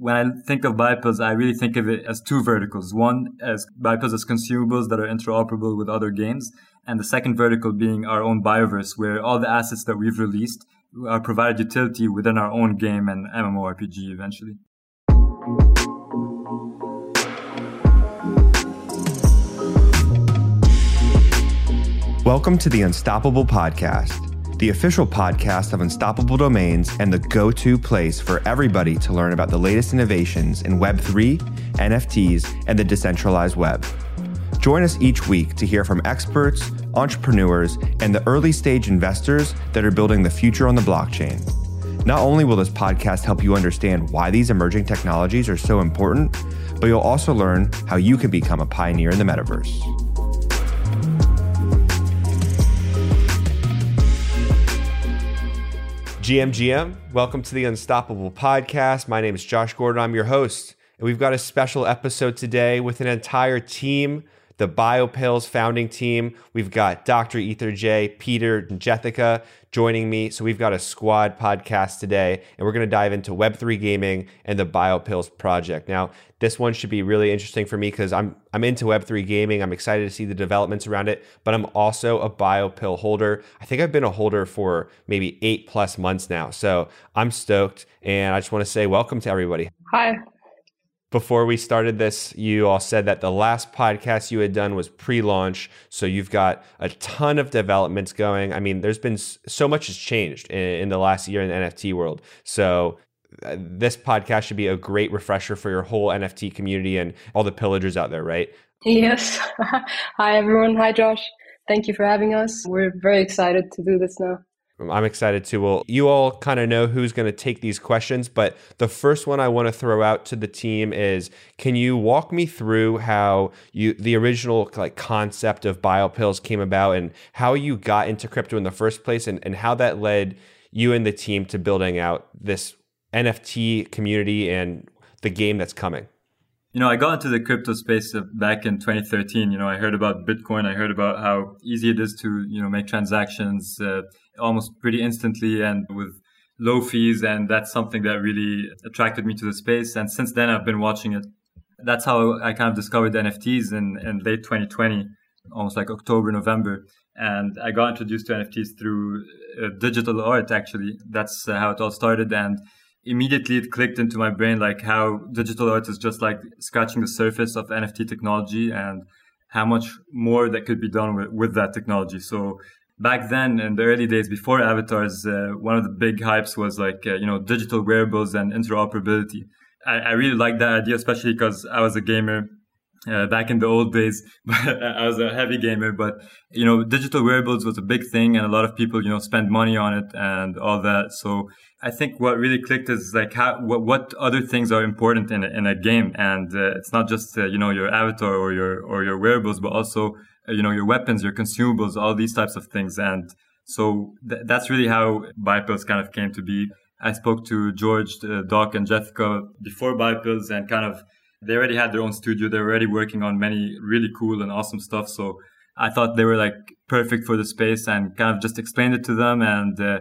when I think of BYOPills, I really think of it as two verticals. One as BYOPills as consumables that are interoperable with other games, and the second vertical being our own Bioverse, where all the assets that we've released are provided utility within our own game and MMORPG eventually. Welcome to the Unstoppable Podcast the official podcast of Unstoppable Domains and the go to place for everybody to learn about the latest innovations in Web3, NFTs, and the decentralized web. Join us each week to hear from experts, entrepreneurs, and the early stage investors that are building the future on the blockchain. Not only will this podcast help you understand why these emerging technologies are so important, but you'll also learn how you can become a pioneer in the metaverse. GMGM, welcome to the Unstoppable Podcast. My name is Josh Gordon. I'm your host. And we've got a special episode today with an entire team, the BYOPills founding team. We've got Dr. Ether Jay, Peter, and Jessica joining me. So we've got a squad podcast today, and we're going to dive into Web3 gaming and the BYOPills project. Now, this one should be really interesting for me because I'm I'm into Web3 gaming. I'm excited to see the developments around it, but I'm also a BYOPill holder. I think I've been a holder for maybe eight plus months now. So I'm stoked, and I just want to say welcome to everybody. Hi before we started this, you all said that the last podcast you had done was pre launch. So you've got a ton of developments going. I mean, there's been so much has changed in, in the last year in the NFT world. So this podcast should be a great refresher for your whole NFT community and all the pillagers out there, right? Yes. Hi, everyone. Hi, Josh. Thank you for having us. We're very excited to do this now. I'm excited too. Well, you all kind of know who's going to take these questions, but the first one I want to throw out to the team is can you walk me through how you the original like concept of BYOPills came about and how you got into crypto in the first place and, and how that led you and the team to building out this NFT community and the game that's coming? You know, I got into the crypto space back in 2013. You know, I heard about Bitcoin. I heard about how easy it is to, you know, make transactions uh, almost pretty instantly and with low fees. And that's something that really attracted me to the space. And since then, I've been watching it. That's how I kind of discovered NFTs in, in late 2020, almost like October, November. And I got introduced to NFTs through uh, digital art, actually. That's uh, how it all started. And immediately it clicked into my brain like how digital art is just like scratching the surface of NFT technology and how much more that could be done with, with that technology. So back then in the early days before avatars, uh, one of the big hypes was like, uh, you know, digital wearables and interoperability. I, I really liked that idea, especially because I was a gamer uh, back in the old days, I was a heavy gamer, but you know, digital wearables was a big thing and a lot of people, you know, spend money on it and all that. So I think what really clicked is like how, what, what other things are important in a, in a game. And uh, it's not just, uh, you know, your avatar or your, or your wearables, but also, uh, you know, your weapons, your consumables, all these types of things. And so th- that's really how BYOPills kind of came to be. I spoke to George, uh, Doc and Jessica before BYOPills and kind of they already had their own studio. They were already working on many really cool and awesome stuff. So I thought they were like perfect for the space and kind of just explained it to them and uh,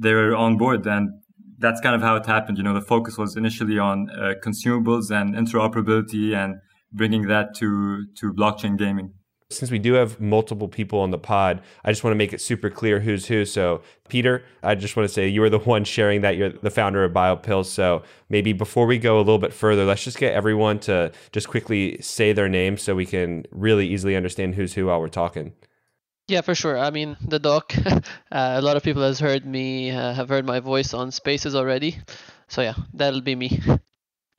they were on board. And that's kind of how it happened. You know, the focus was initially on uh, consumables and interoperability and bringing that to, to blockchain gaming since we do have multiple people on the pod, I just want to make it super clear who's who. So, Peter, I just want to say you are the one sharing that you're the founder of BYOPills. So, maybe before we go a little bit further, let's just get everyone to just quickly say their name so we can really easily understand who's who while we're talking. Yeah, for sure. I mean, the doc. uh, a lot of people has heard me, uh, have heard my voice on Spaces already. So yeah, that'll be me.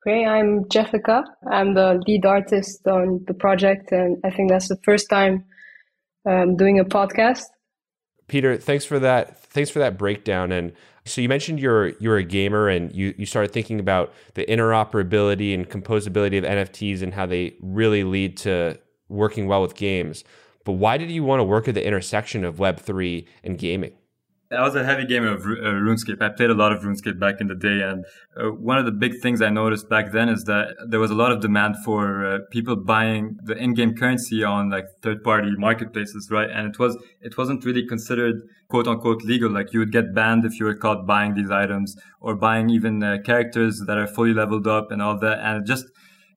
Okay, I'm Jessica. I'm the lead artist on the project, and I think that's the first time um, doing a podcast. Peter, thanks for that. Thanks for that breakdown. And so you mentioned you're you're a gamer, and you you started thinking about the interoperability and composability of NFTs and how they really lead to working well with games. But why did you want to work at the intersection of Web three and gaming? I was a heavy gamer of uh, RuneScape. I played a lot of RuneScape back in the day, and uh, one of the big things I noticed back then is that there was a lot of demand for uh, people buying the in-game currency on like third-party marketplaces, right? And it was it wasn't really considered quote unquote legal. Like you would get banned if you were caught buying these items or buying even uh, characters that are fully leveled up and all that. And just,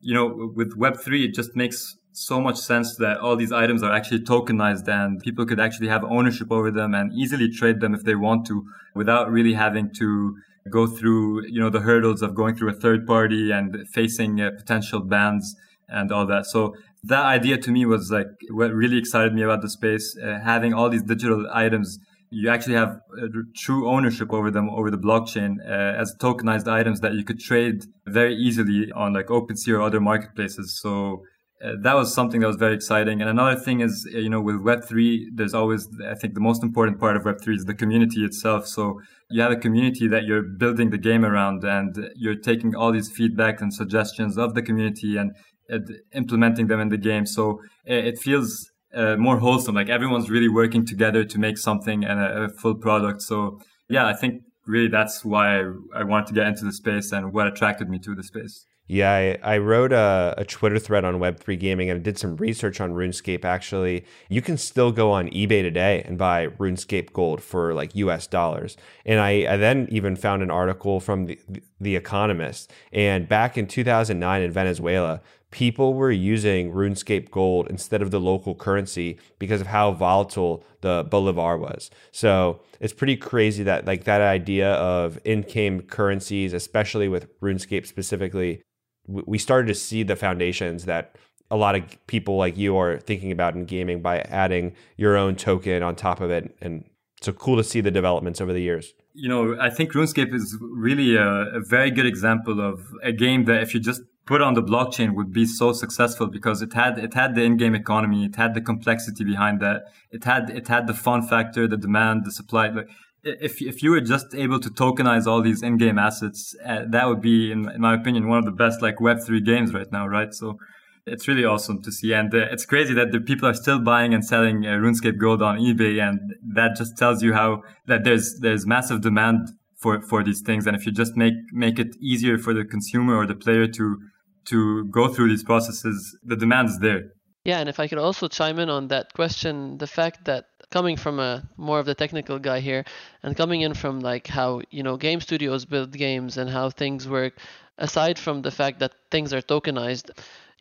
you know, with Web3, it just makes so much sense that all these items are actually tokenized and people could actually have ownership over them and easily trade them if they want to without really having to go through, you know, the hurdles of going through a third party and facing uh, potential bans and all that. So that idea to me was like what really excited me about the space, uh, having all these digital items. You actually have uh, true ownership over them over the blockchain uh, as tokenized items that you could trade very easily on like OpenSea or other marketplaces. So uh, that was something that was very exciting. And another thing is, uh, you know, with Web3, there's always, I think the most important part of Web3 is the community itself. So you have a community that you're building the game around and you're taking all these feedback and suggestions of the community and uh, implementing them in the game. So uh, it feels uh, more wholesome. Like everyone's really working together to make something and a, a full product. So yeah, I think really that's why I, I wanted to get into the space and what attracted me to the space. Yeah, I, I wrote a, a, Twitter thread on Web3 gaming and I did some research on RuneScape. Actually, you can still go on eBay today and buy RuneScape gold for like US dollars. And I, I then even found an article from the, the Economist. And back in 2009 in Venezuela, people were using RuneScape Gold instead of the local currency because of how volatile the Bolivar was. So it's pretty crazy that like that idea of in-game currencies, especially with RuneScape specifically, we started to see the foundations that a lot of people like you are thinking about in gaming by adding your own token on top of it and so cool to see the developments over the years you know i think runescape is really a, a very good example of a game that if you just put on the blockchain would be so successful because it had it had the in-game economy, it had the complexity behind that, it had it had the fun factor, the demand, the supply. Like if if you were just able to tokenize all these in-game assets, uh, that would be, in, in, my opinion, one of the best like Web three games right now, right? So. It's really awesome to see, and uh, it's crazy that the people are still buying and selling uh, RuneScape Gold on eBay, and that just tells you how that there's there's massive demand for for these things, and if you just make make it easier for the consumer or the player to to go through these processes, the demand is there. Yeah, and if I could also chime in on that question, the fact that coming from a more of the technical guy here and coming in from like how, you know, game studios build games and how things work, aside from the fact that things are tokenized,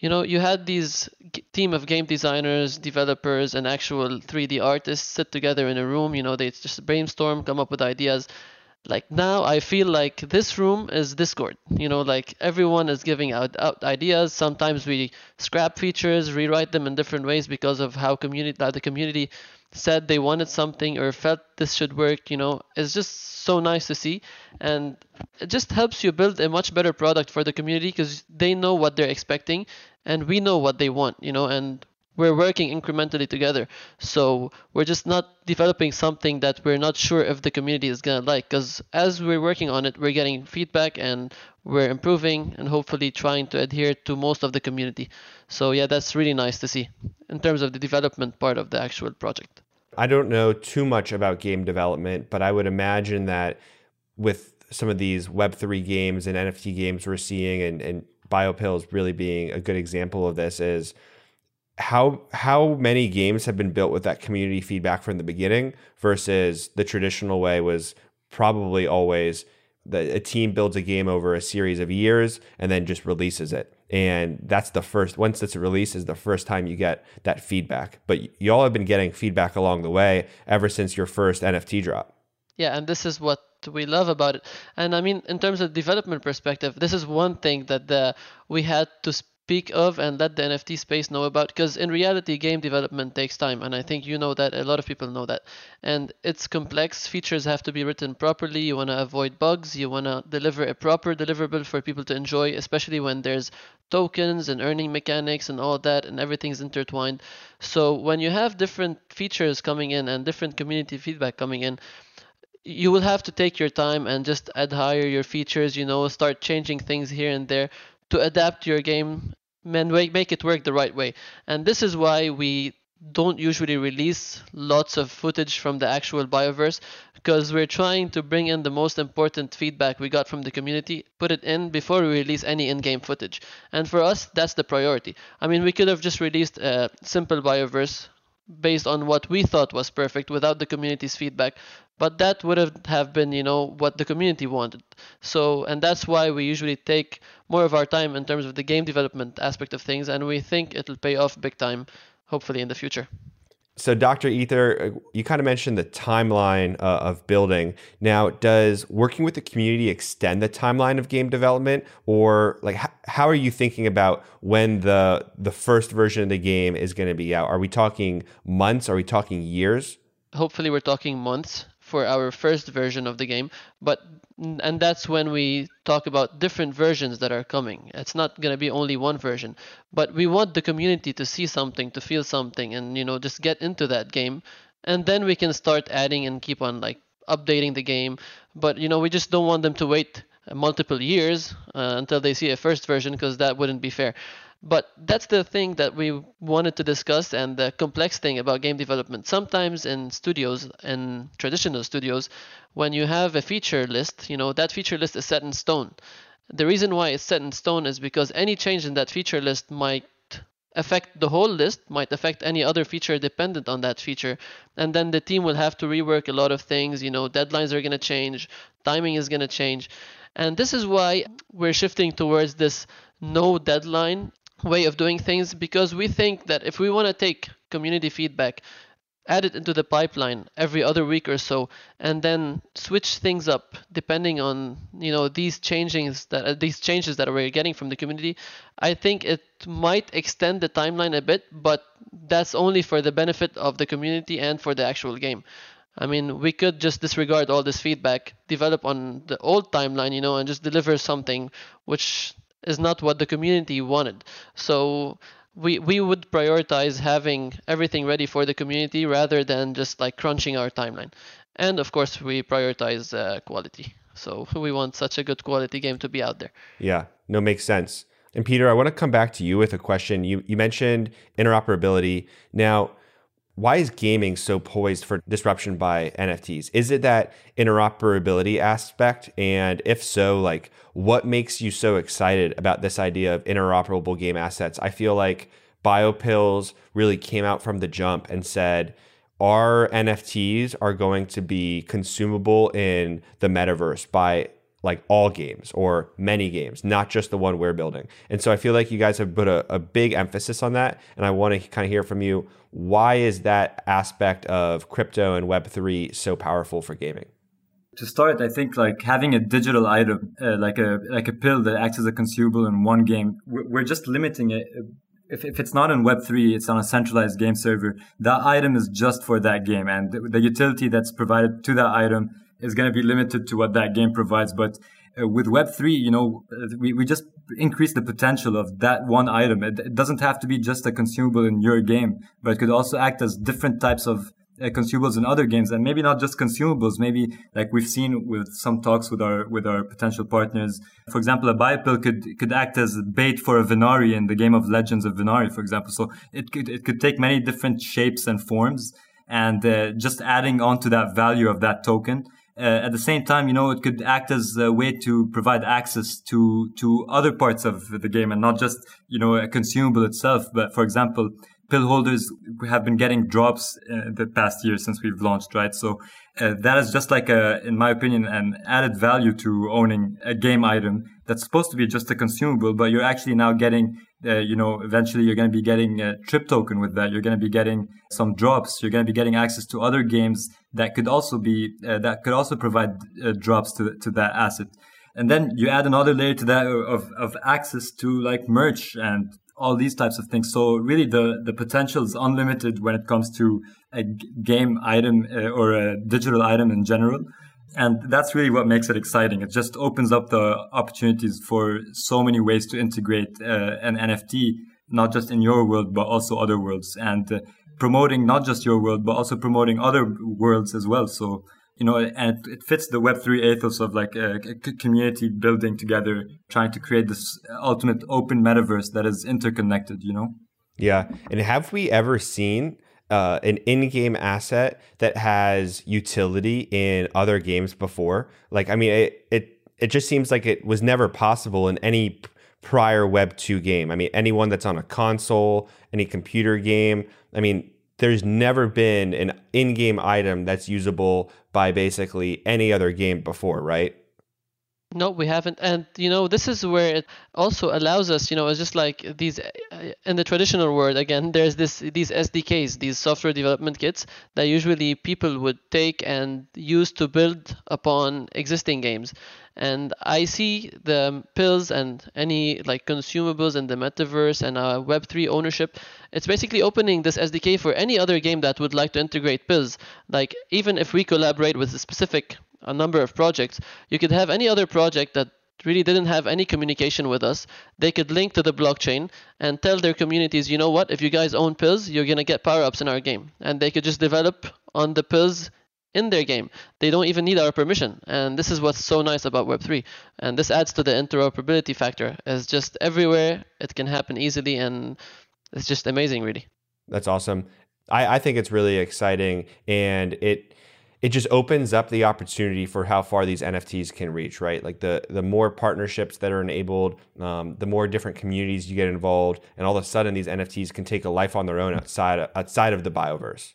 you know, you had these team of game designers, developers, and actual 3D artists sit together in a room. You know, they just brainstorm, come up with ideas, like now i feel like this room is discord you know like everyone is giving out, out ideas sometimes we scrap features rewrite them in different ways because of how community uh, the community said they wanted something or felt this should work you know it's just so nice to see and it just helps you build a much better product for the community because they know what they're expecting and we know what they want you know and we're working incrementally together. So we're just not developing something that we're not sure if the community is gonna like. Because as we're working on it, we're getting feedback and we're improving and hopefully trying to adhere to most of the community. So yeah, that's really nice to see in terms of the development part of the actual project. I don't know too much about game development, but I would imagine that with some of these Web3 games and NFT games we're seeing, and, and BYOPills really being a good example of this, is how how many games have been built with that community feedback from the beginning versus the traditional way was probably always that a team builds a game over a series of years and then just releases it. And that's the first once it's released is the first time you get that feedback. But y'all have been getting feedback along the way ever since your first nft drop. Yeah and this is what we love about it. And i mean in terms of development perspective this is one thing that the we had to speak of and let the NFT space know about because in reality game development takes time and I think you know that a lot of people know that. And it's complex features have to be written properly you want to avoid bugs you want to deliver a proper deliverable for people to enjoy especially when there's tokens and earning mechanics and all that and everything's intertwined. So when you have different features coming in and different community feedback coming in you will have to take your time and just adhere your features you know start changing things here and there to adapt your game and make it work the right way. And this is why we don't usually release lots of footage from the actual bioverse because we're trying to bring in the most important feedback we got from the community, put it in before we release any in-game footage. And for us, that's the priority. I mean, we could have just released a simple bioverse based on what we thought was perfect without the community's feedback but that would have, have been you know what the community wanted so and that's why we usually take more of our time in terms of the game development aspect of things and we think it'll pay off big time hopefully in the future so, Dr. Ether, uh, you kind of mentioned the timeline uh, of building. Now, does working with the community extend the timeline of game development, or like h- how are you thinking about when the the first version of the game is going to be out? Are we talking months? Are we talking years? Hopefully, we're talking months for our first version of the game, but and that's when we talk about different versions that are coming. It's not going to be only one version, but we want the community to see something, to feel something and you know just get into that game and then we can start adding and keep on like updating the game, but you know we just don't want them to wait multiple years uh, until they see a first version because that wouldn't be fair. But that's the thing that we wanted to discuss and the complex thing about game development. Sometimes in studios, in traditional studios, when you have a feature list, you know, that feature list is set in stone. The reason why it's set in stone is because any change in that feature list might affect the whole list, might affect any other feature dependent on that feature. And then the team will have to rework a lot of things. You know, deadlines are going to change, timing is going to change. And this is why we're shifting towards this no deadline way of doing things because we think that if we want to take community feedback add it into the pipeline every other week or so and then switch things up depending on you know these changes that uh, these changes that we're getting from the community i think it might extend the timeline a bit but that's only for the benefit of the community and for the actual game. I mean, we could just disregard all this feedback, develop on the old timeline, you know, and just deliver something which is not what the community wanted. So we we would prioritize having everything ready for the community rather than just like crunching our timeline. And of course, we prioritize uh, quality. So we want such a good quality game to be out there. Yeah, no, makes sense. And Peter, I want to come back to you with a question. You you mentioned interoperability. Now, why is gaming so poised for disruption by NFTs? Is it that interoperability aspect? And if so, like what makes you so excited about this idea of interoperable game assets? I feel like BYOPills really came out from the jump and said, our NFTs are going to be consumable in the metaverse by like all games or many games, not just the one we're building. And so I feel like you guys have put a, a big emphasis on that. And I want to kind of hear from you why is that aspect of crypto and Web3 so powerful for gaming? To start, I think like having a digital item, uh, like a like a pill that acts as a consumable in one game, we're just limiting it. If, if it's not in Web3, it's on a centralized game server. That item is just for that game, and the, the utility that's provided to that item is going to be limited to what that game provides. But uh, with Web3, you know, uh, we, we just increase the potential of that one item. It, it, doesn't have to be just a consumable in your game, but it could also act as different types of uh, consumables in other games and maybe not just consumables maybe like we've seen with some talks with our with our potential partners for example a BYOPill could could act as bait for a venari in the game of legends of venari for example so it could it could take many different shapes and forms and uh, just adding on to that value of that token at the same time, you know, it could act as a way to provide access to to other parts of the game and not just you know a consumable itself. But for example, pill holders have been getting drops uh, the past year since we've launched, right? So uh, that is just like a, in my opinion, an added value to owning a game item that's supposed to be just a consumable, but you're actually now getting, uh, you know, eventually you're going to be getting a trip token with that. You're going to be getting some drops. You're going to be getting access to other games that could also be uh, that could also provide uh, drops to to that asset. And then you add another layer to that of, of access to like merch and all these types of things. So really, the the potential is unlimited when it comes to a game item uh, or a digital item in general. And that's really what makes it exciting. It just opens up the opportunities for so many ways to integrate uh, an NFT, not just in your world, but also other worlds, and uh, promoting not just your world, but also promoting other worlds as well. So you know, and it, it fits the Web3 ethos of like a, a, community building together, trying to create this ultimate open metaverse that is interconnected, you know? Yeah. And have we ever seen uh, an in-game asset that has utility in other games before? Like, I mean, it, it, it just seems like it was never possible in any prior Web 2 game. I mean, anyone that's on a console, any computer game, I mean, there's never been an in-game item that's usable by basically any other game before, right? No, we haven't. And, you know, this is where it also allows us, you know, it's just like these, uh, in the traditional world, again, there's this, these SDKs, these software development kits that usually people would take and use to build upon existing games. And I see the pills and any like consumables in the metaverse and uh, Web3 ownership. It's basically opening this SDK for any other game that would like to integrate pills. Like even if we collaborate with a specific a number of projects, you could have any other project that really didn't have any communication with us. They could link to the blockchain and tell their communities, you know what, if you guys own pills, you're going to get power ups in our game. And they could just develop on the pills in their game. They don't even need our permission. And this is what's so nice about Web3. And this adds to the interoperability factor. It's just everywhere, it can happen easily, and it's just amazing, really. That's awesome. I, I think it's really exciting. And it, it just opens up the opportunity for how far these NFTs can reach, right? Like the the more partnerships that are enabled, um, the more different communities you get involved, and all of a sudden these NFTs can take a life on their own outside outside of the bioverse.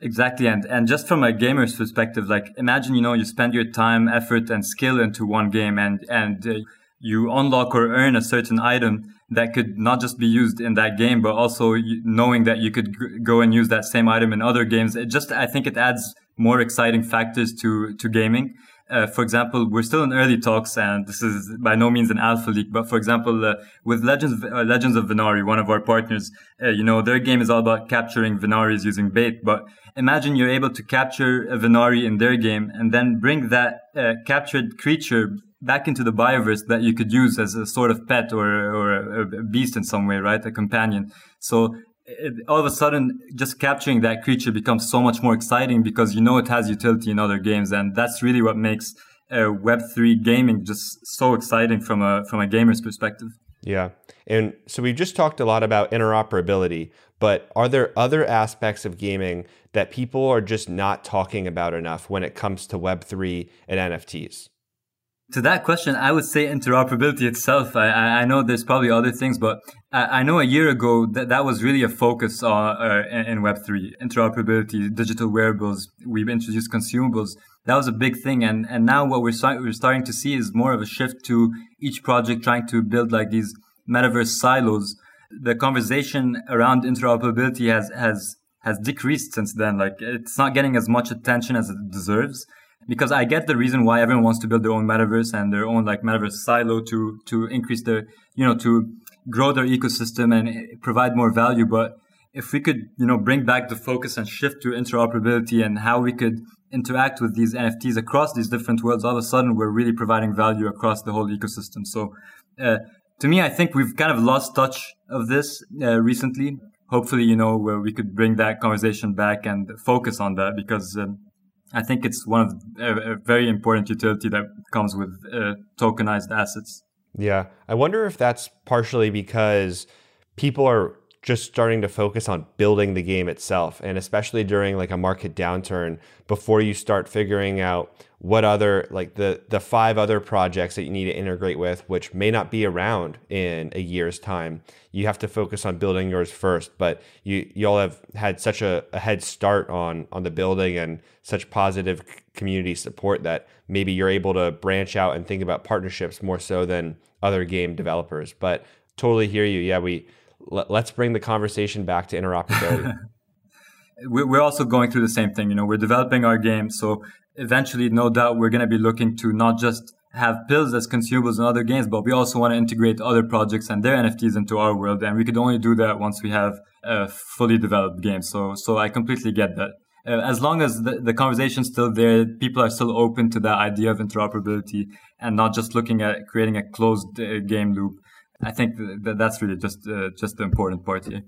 Exactly, and and just from a gamer's perspective, like imagine you know you spend your time, effort, and skill into one game, and and uh, you unlock or earn a certain item that could not just be used in that game, but also knowing that you could g- go and use that same item in other games. It just, I think it adds more exciting factors to, to gaming. Uh, for example, we're still in early talks, and this is by no means an alpha leak. But for example, uh, with Legends uh, Legends of Venari, one of our partners, uh, you know, their game is all about capturing Venaris using bait. But imagine you're able to capture a Venari in their game, and then bring that uh, captured creature back into the bioverse that you could use as a sort of pet or or a beast in some way, right? A companion. So all of a sudden, just capturing that creature becomes so much more exciting because you know it has utility in other games, and that's really what makes uh, Web three gaming just so exciting from a from a gamer's perspective. Yeah, and so we've just talked a lot about interoperability, but are there other aspects of gaming that people are just not talking about enough when it comes to Web three and NFTs? To that question, I would say interoperability itself. I, I know there's probably other things, but I, I know a year ago that that was really a focus on, uh, in Web3. Interoperability, digital wearables, we've introduced consumables. That was a big thing. And, and now what we're, we're starting to see is more of a shift to each project trying to build like these metaverse silos. The conversation around interoperability has, has, has decreased since then. Like it's not getting as much attention as it deserves because I get the reason why everyone wants to build their own metaverse and their own like metaverse silo to to increase their you know to grow their ecosystem and provide more value. But if we could you know bring back the focus and shift to interoperability and how we could interact with these NFTs across these different worlds, all of a sudden we're really providing value across the whole ecosystem. So. Uh, to me, I think we've kind of lost touch of this uh, recently. Hopefully, you know, where we could bring that conversation back and focus on that because um, I think it's one of a, a very important utility that comes with uh, tokenized assets. Yeah, I wonder if that's partially because people are just starting to focus on building the game itself and especially during like a market downturn before you start figuring out what other like the the five other projects that you need to integrate with which may not be around in a year's time you have to focus on building yours first. But you you all have had such a, a head start on on the building and such positive community support that maybe you're able to branch out and think about partnerships more so than other game developers. But totally hear you. Yeah we let's bring the conversation back to interoperability. we're also going through the same thing. You know, we're developing our game, so eventually, no doubt, we're going to be looking to not just have pills as consumables in other games, but we also want to integrate other projects and their NFTs into our world. And we could only do that once we have a fully developed game. So, so I completely get that. Uh, as long as the, the conversation's still there, people are still open to that idea of interoperability and not just looking at creating a closed uh, game loop. I think that that's really just uh, just the important part here.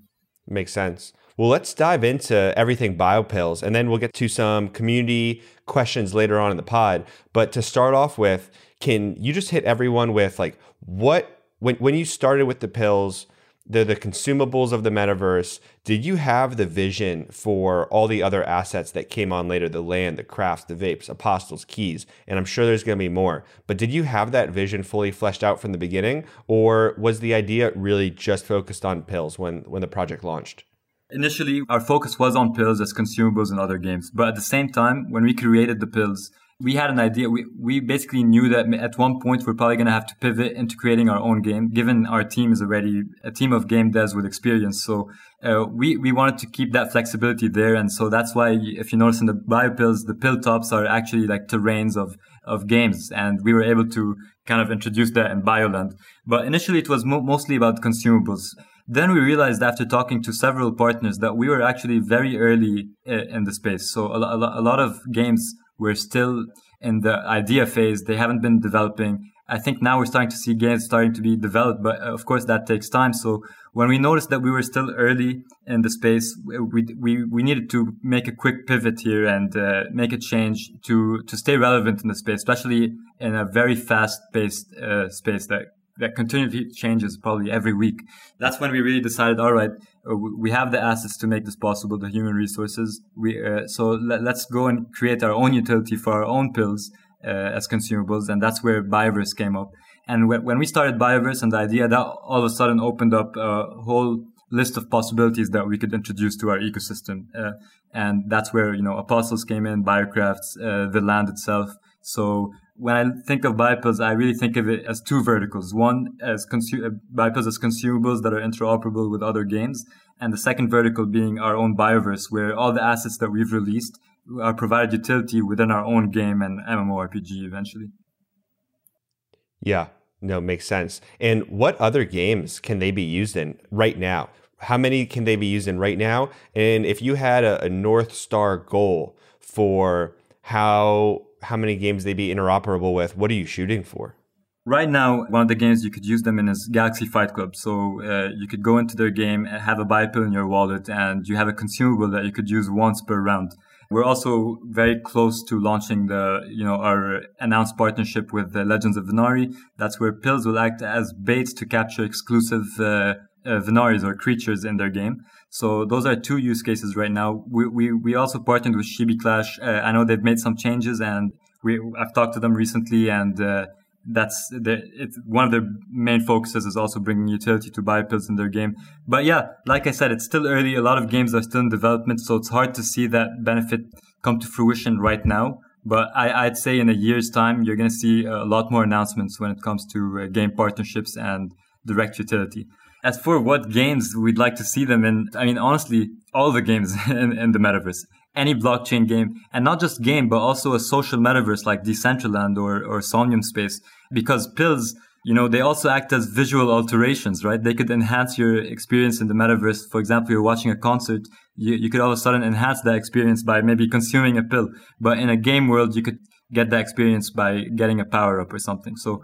Makes sense. Well, let's dive into everything BYOPills, and then we'll get to some community questions later on in the pod. But to start off with, can you just hit everyone with like what when when you started with the pills? The the consumables of the metaverse. Did you have the vision for all the other assets that came on later, the land, the crafts, the vapes, apostles, keys, and I'm sure there's going to be more. But did you have that vision fully fleshed out from the beginning, or was the idea really just focused on pills when when the project launched? Initially, our focus was on pills as consumables in other games. But at the same time, when we created the pills, we had an idea. We, we basically knew that at one point we're probably going to have to pivot into creating our own game, given our team is already a team of game devs with experience. So uh, we, we wanted to keep that flexibility there. And so that's why if you notice in the BYOPills, the pill tops are actually like terrains of, of games. And we were able to kind of introduce that in Bioland. But initially it was mo- mostly about consumables. Then we realized after talking to several partners that we were actually very early uh, in the space. So a lot of games we're still in the idea phase. They haven't been developing. I think now we're starting to see games starting to be developed, but uh, of course that takes time. So when we noticed that we were still early in the space, we we, we needed to make a quick pivot here and uh, make a change to to stay relevant in the space, especially in a very fast paced uh, space that that continually changes probably every week. That's when we really decided, all right, we have the assets to make this possible, the human resources. We uh, so let, us go and create our own utility for our own pills uh, as consumables, and that's where Bioverse came up. And when we started Bioverse and the idea, that all of a sudden opened up a whole list of possibilities that we could introduce to our ecosystem. Uh, and that's where, you know, Apostles came in, Biocrafts, uh, the land itself. So when I think of BYOPills, I really think of it as two verticals. One as consu- uh, as consumables that are interoperable with other games, and the second vertical being our own bioverse, where all the assets that we've released are provided utility within our own game and MMORPG eventually. Yeah, no, makes sense. And what other games can they be used in right now? How many can they be used in right now? And if you had a, a North Star goal for how how many games they be interoperable with? What are you shooting for? Right now, one of the games you could use them in is Galaxy Fight Club. So uh, you could go into their game, have a buy pill in your wallet, and you have a consumable that you could use once per round. We're also very close to launching the, you know, our announced partnership with the Legends of Venari. That's where pills will act as baits to capture exclusive uh, uh, Venaris or creatures in their game. So those are two use cases right now. We we, we also partnered with Chibi Clash. Uh, I know they've made some changes, and we I've talked to them recently, and uh, that's the, it's one of their main focuses is also bringing utility to BYOPills in their game. But yeah, like I said, it's still early. A lot of games are still in development, so it's hard to see that benefit come to fruition right now. But I, would say in a year's time, you're going to see a lot more announcements when it comes to uh, game partnerships and direct utility. As for what games we'd like to see them in, I mean, honestly, all the games in, in the metaverse, any blockchain game, and not just game, but also a social metaverse like Decentraland or, or Somnium Space, because pills, you know, they also act as visual alterations, right? They could enhance your experience in the metaverse. For example, you're watching a concert, you, you could all of a sudden enhance that experience by maybe consuming a pill. But in a game world, you could get that experience by getting a power up or something. So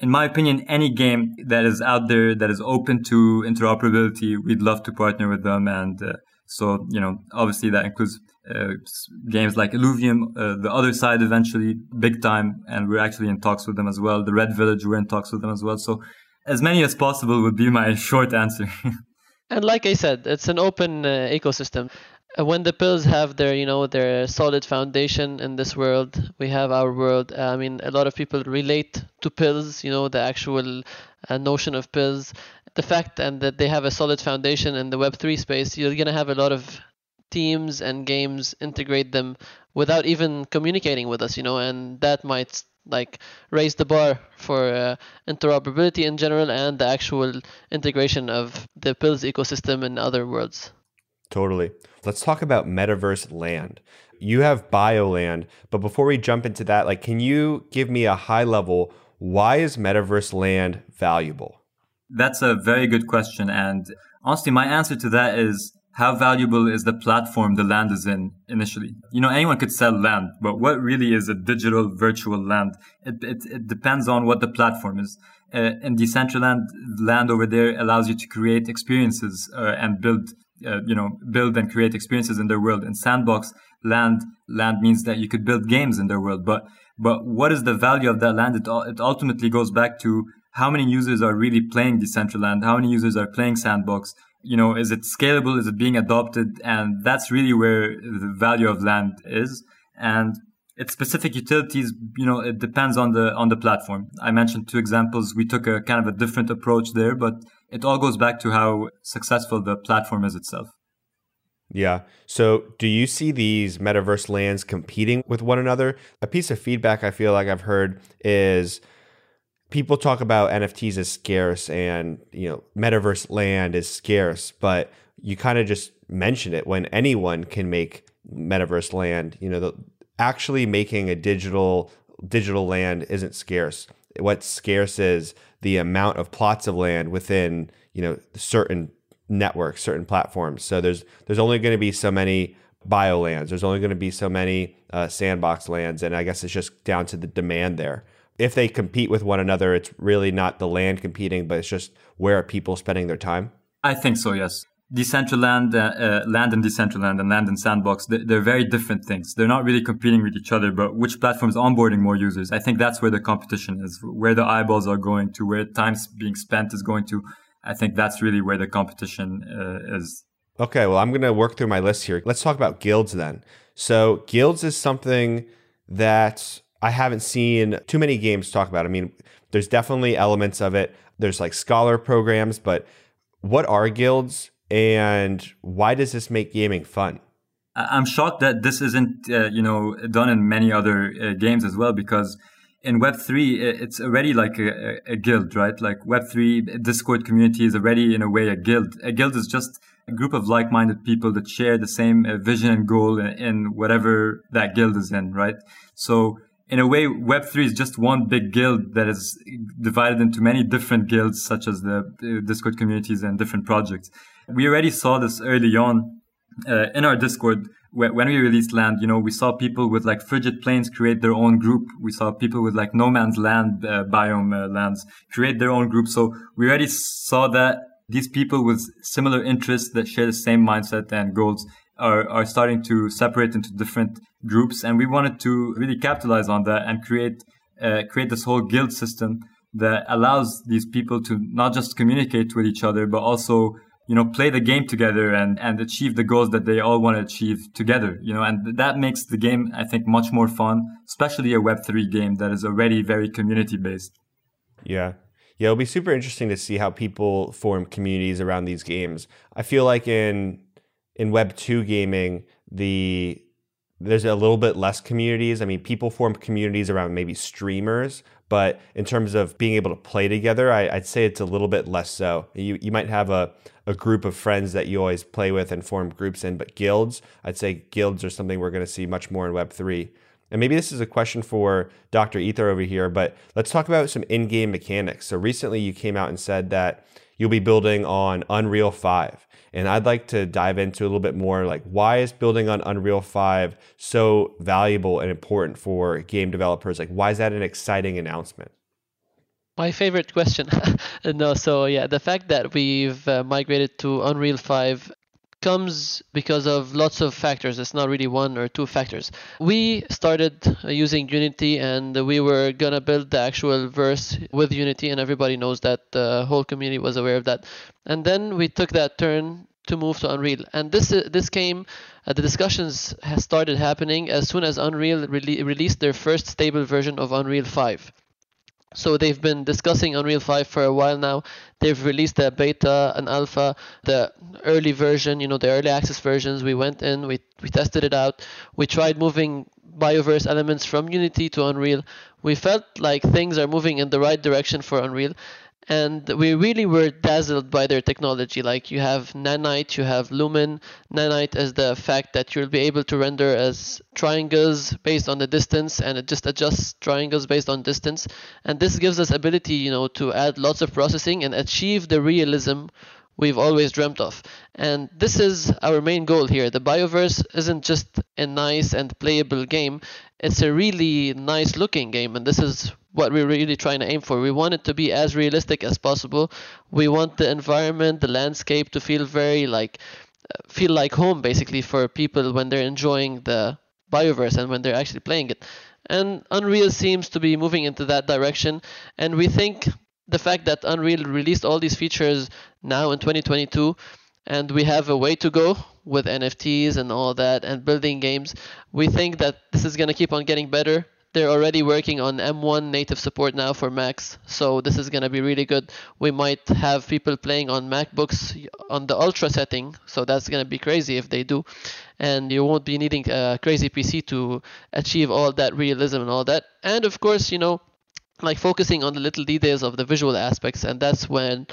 in my opinion, any game that is out there that is open to interoperability, we'd love to partner with them. And uh, so, you know, obviously that includes uh, games like Illuvium, uh, the other side eventually, big time. And we're actually in talks with them as well. The Red Village, we're in talks with them as well. So as many as possible would be my short answer. and like I said, it's an open uh, ecosystem. When the pills have their you know their solid foundation in this world we have our world. Uh, i mean a lot of people relate to pills you know the actual uh, notion of pills the fact and that they have a solid foundation in the web3 space you're going to have a lot of teams and games integrate them without even communicating with us you know and that might like raise the bar for uh, interoperability in general and the actual integration of the pills ecosystem in other worlds Totally. Let's talk about metaverse land. You have BioLand, but before we jump into that, like can you give me a high level why is metaverse land valuable? That's a very good question and honestly my answer to that is how valuable is the platform the land is in initially? You know, anyone could sell land, but what really is a digital virtual land? It, it, it depends on what the platform is. Uh, in Decentraland, land over there allows you to create experiences uh, and build uh, you know build and create experiences in their world. In sandbox land, land means that you could build games in their world. But but what is the value of that land? It it ultimately goes back to how many users are really playing Decentraland, how many users are playing sandbox. You know, is it scalable? Is it being adopted? And that's really where the value of land is. And its specific utilities, you know, it depends on the on the platform. I mentioned two examples. We took a kind of a different approach there, but it all goes back to how successful the platform is itself. Yeah. So, do you see these metaverse lands competing with one another? A piece of feedback I feel like I've heard is people talk about NFTs as scarce and, you know, metaverse land is scarce, but you kind of just mentioned it when anyone can make metaverse land, you know, the, actually making a digital digital land isn't scarce. What's scarce is the amount of plots of land within, you know, certain networks, certain platforms. So there's there's only going to be so many biolands. There's only going to be so many uh, sandbox lands, and I guess it's just down to the demand there. If they compete with one another, it's really not the land competing, but it's just where are people spending their time. I think so. Yes. Decentraland, uh, uh, land and Decentraland, and land and sandbox, they're, very different things. They're not really competing with each other, but which platform is onboarding more users? I think that's where the competition is, where the eyeballs are going to, where time's being spent is going to. I think that's really where the competition uh, is. Okay, well, I'm going to work through my list here. Let's talk about guilds then. So, guilds is something that I haven't seen too many games talk about. I mean, there's definitely elements of it. There's like scholar programs, but what are guilds and why does this make gaming fun? I'm shocked that this isn't, uh, you know, done in many other uh, games as well because in Web3, it's already like a, a, guild, right? Like Web3 Discord community is already in a way a guild. A guild is just a group of like-minded people that share the same uh, vision and goal in, in whatever that guild is in, right? So in a way, Web3 is just one big guild that is divided into many different guilds, such as the Discord communities and different projects. We already saw this early on uh, in our Discord when we released land, you know, we saw people with like frigid plains create their own group. We saw people with like no man's land uh, biome uh, lands create their own group. So we already saw that these people with similar interests that share the same mindset and goals are, are starting to separate into different groups. And we wanted to really capitalize on that and create, uh, create this whole guild system that allows these people to not just communicate with each other, but also you know, play the game together and, and achieve the goals that they all want to achieve together, you know, and that makes the game, I think, much more fun, especially a Web3 game that is already very community based. Yeah. Yeah, it'll be super interesting to see how people form communities around these games. I feel like in in Web 2 gaming, the there's a little bit less communities. I mean, people form communities around maybe streamers, but in terms of being able to play together, I, would say it's a little bit less so. You you might have a a group of friends that you always play with and form groups in, but guilds, I'd say guilds are something we're going to see much more in Web three. And maybe this is a question for Dr. Ether over here, but let's talk about some in-game mechanics. So recently you came out and said that you'll be building on Unreal 5. And I'd like to dive into a little bit more like why is building on Unreal 5 so valuable and important for game developers? Like why is that an exciting announcement? My favorite question. no, so yeah, the fact that we've uh, migrated to Unreal 5 comes because of lots of factors. It's not really one or two factors. We started uh, using Unity and we were going to build the actual verse with Unity, and everybody knows that the whole community was aware of that. And then we took that turn to move to Unreal. And this uh, this came, uh, the discussions started happening as soon as Unreal re- released their first stable version of Unreal 5. So they've been discussing Unreal 5 for a while now. They've released the beta and alpha, the early version, you know, the early access versions. We went in, we, we tested it out. We tried moving Bioverse elements from Unity to Unreal. We felt like things are moving in the right direction for Unreal and we really were dazzled by their technology. Like you have Nanite, you have Lumen. Nanite is the fact that you'll be able to render as triangles based on the distance, and it just adjusts triangles based on distance. And this gives us ability, you know, to add lots of processing and achieve the realism we've always dreamt of. And this is our main goal here. The Bioverse isn't just a nice and playable game, it's a really nice looking game. And this is what we're really trying to aim for. We want it to be as realistic as possible. We want the environment, the landscape to feel very like uh, feel like home basically for people when they're enjoying the Bioverse and when they're actually playing it. And Unreal seems to be moving into that direction and we think the fact that Unreal released all these features now in 2022 and we have a way to go with NFTs and all that and building games, we think that this is going to keep on getting better they're already working on M1 native support now for Macs, so this is going to be really good. We might have people playing on MacBooks on the Ultra setting, so that's going to be crazy if they do. And you won't be needing a crazy PC to achieve all that realism and all that. And of course, you know, like focusing on the little details of the visual aspects, and that's when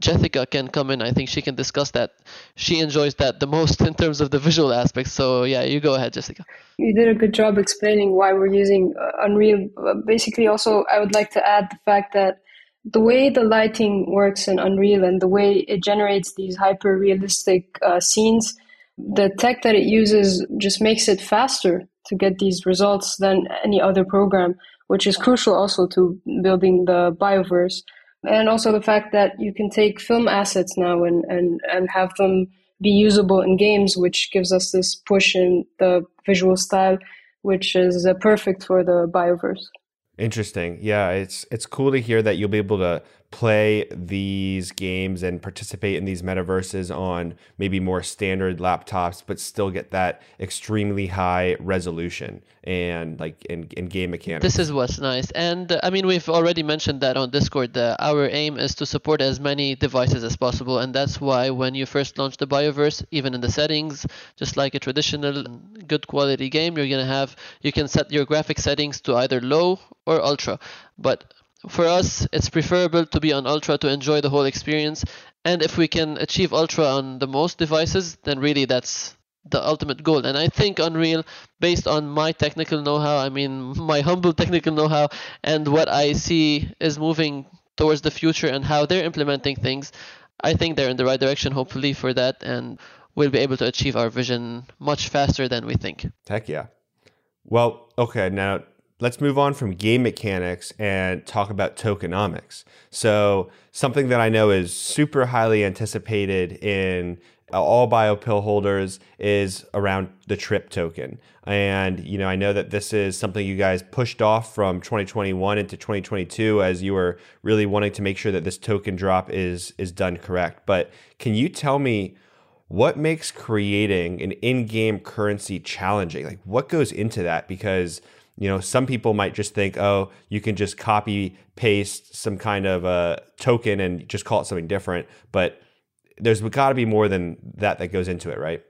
Jessica can come in. I think she can discuss that. She enjoys that the most in terms of the visual aspects. So yeah, you go ahead, Jessica. You did a good job explaining why we're using uh, Unreal. Uh, basically, also I would like to add the fact that the way the lighting works in Unreal and the way it generates these hyper realistic uh, scenes, the tech that it uses just makes it faster to get these results than any other program, which is crucial also to building the bioverse and also the fact that you can take film assets now and, and, and have them be usable in games, which gives us this push in the visual style, which is perfect for the Bioverse. Interesting. Yeah, it's it's cool to hear that you'll be able to play these games and participate in these metaverses on maybe more standard laptops, but still get that extremely high resolution and like in, in game mechanics. This is what's nice. And uh, I mean, we've already mentioned that on Discord. Our aim is to support as many devices as possible. And that's why when you first launch the Bioverse, even in the settings, just like a traditional good quality game, you're going to have, you can set your graphic settings to either low or ultra. But for us, it's preferable to be on Ultra to enjoy the whole experience. And if we can achieve Ultra on the most devices, then really that's the ultimate goal. And I think Unreal, based on my technical know how, I mean, my humble technical know how, and what I see is moving towards the future and how they're implementing things, I think they're in the right direction, hopefully, for that. And we'll be able to achieve our vision much faster than we think. Heck yeah. Well, okay, now let's move on from game mechanics and talk about tokenomics. So, something that I know is super highly anticipated in uh, all BYOPill holders is around the trip token. And, you know, I know that this is something you guys pushed off from 2021 into 2022 as you were really wanting to make sure that this token drop is is done correct. But can you tell me what makes creating an in-game currency challenging? Like what goes into that because you know, some people might just think, oh, you can just copy paste some kind of a token and just call it something different. But there's got to be more than that that goes into it, right?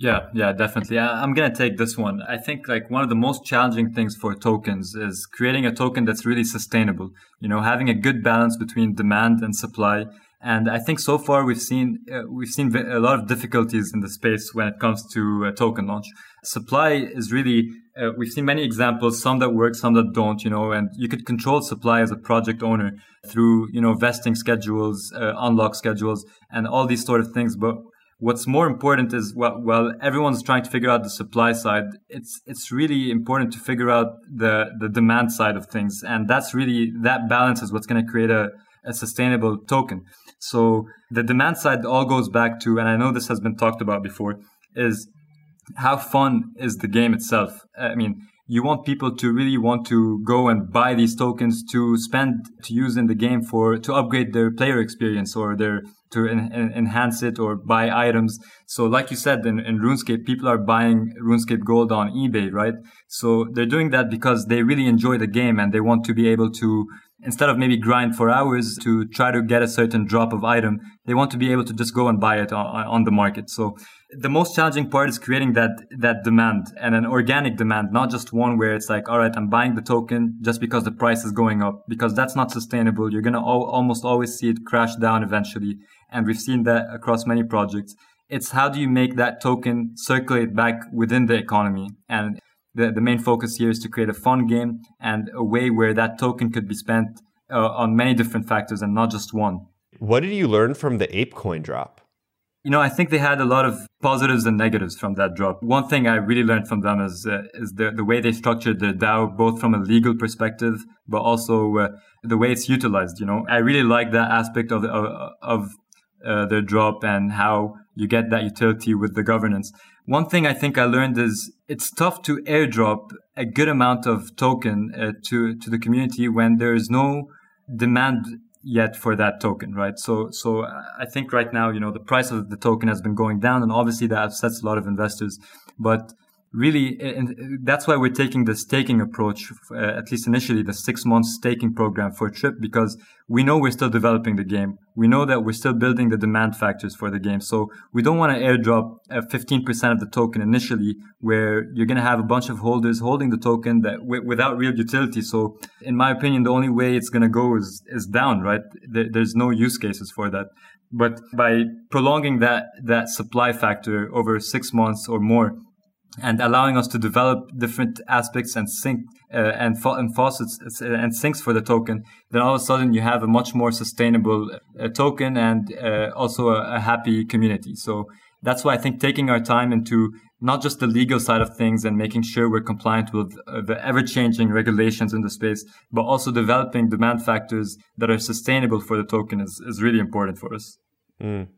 Yeah, yeah, definitely. I'm going to take this one. I think like one of the most challenging things for tokens is creating a token that's really sustainable, you know, having a good balance between demand and supply. And I think so far we've seen, uh, we've seen a lot of difficulties in the space when it comes to a token launch. Supply is really uh, we've seen many examples, some that work, some that don't, you know, and you could control supply as a project owner through, you know, vesting schedules, uh, unlock schedules, and all these sort of things. But what's more important is while, while everyone's trying to figure out the supply side, it's it's really important to figure out the the demand side of things, and that's really that balance is what's going to create a a sustainable token. So the demand side all goes back to, and I know this has been talked about before, is how fun is the game itself? I mean, you want people to really want to go and buy these tokens to spend to use in the game for to upgrade their player experience or their to en- enhance it or buy items. So, like you said, in, in RuneScape, people are buying RuneScape Gold on eBay, right? So they're doing that because they really enjoy the game and they want to be able to instead of maybe grind for hours to try to get a certain drop of item, they want to be able to just go and buy it on, on the market. So the most challenging part is creating that that demand and an organic demand, not just one where it's like, all right, I'm buying the token just because the price is going up, because that's not sustainable. You're gonna al- almost always see it crash down eventually, and we've seen that across many projects. It's how do you make that token circulate back within the economy and the, the main focus here is to create a fun game and a way where that token could be spent uh, on many different factors and not just one. What did you learn from the ApeCoin drop? You know, I think they had a lot of positives and negatives from that drop. One thing I really learned from them is uh, is the the way they structured the DAO, both from a legal perspective, but also uh, the way it's utilized. You know, I really like that aspect of the, of, of uh, their drop and how you get that utility with the governance. One thing I think I learned is it's tough to airdrop a good amount of token uh, to to the community when there is no demand yet for that token, right? So so I think right now, you know, the price of the token has been going down, and obviously that upsets a lot of investors. But really, and that's why we're taking the staking approach, uh, at least initially, the six months staking program for Trip, because we know we're still developing the game. We know that we're still building the demand factors for the game. So we don't want to airdrop 15% of the token initially, where you're going to have a bunch of holders holding the token that w- without real utility. So in my opinion, the only way it's going to go is, is down, right? There, there's no use cases for that. But by prolonging that, that supply factor over six months or more, and allowing us to develop different aspects and sync uh, and, fa- and faucets uh, and sinks for the token, then all of a sudden you have a much more sustainable uh, token and uh, also a, a, happy community. So that's why I think taking our time into not just the legal side of things and making sure we're compliant with uh, the ever-changing regulations in the space, but also developing demand factors that are sustainable for the token is, is really important for us. Mm.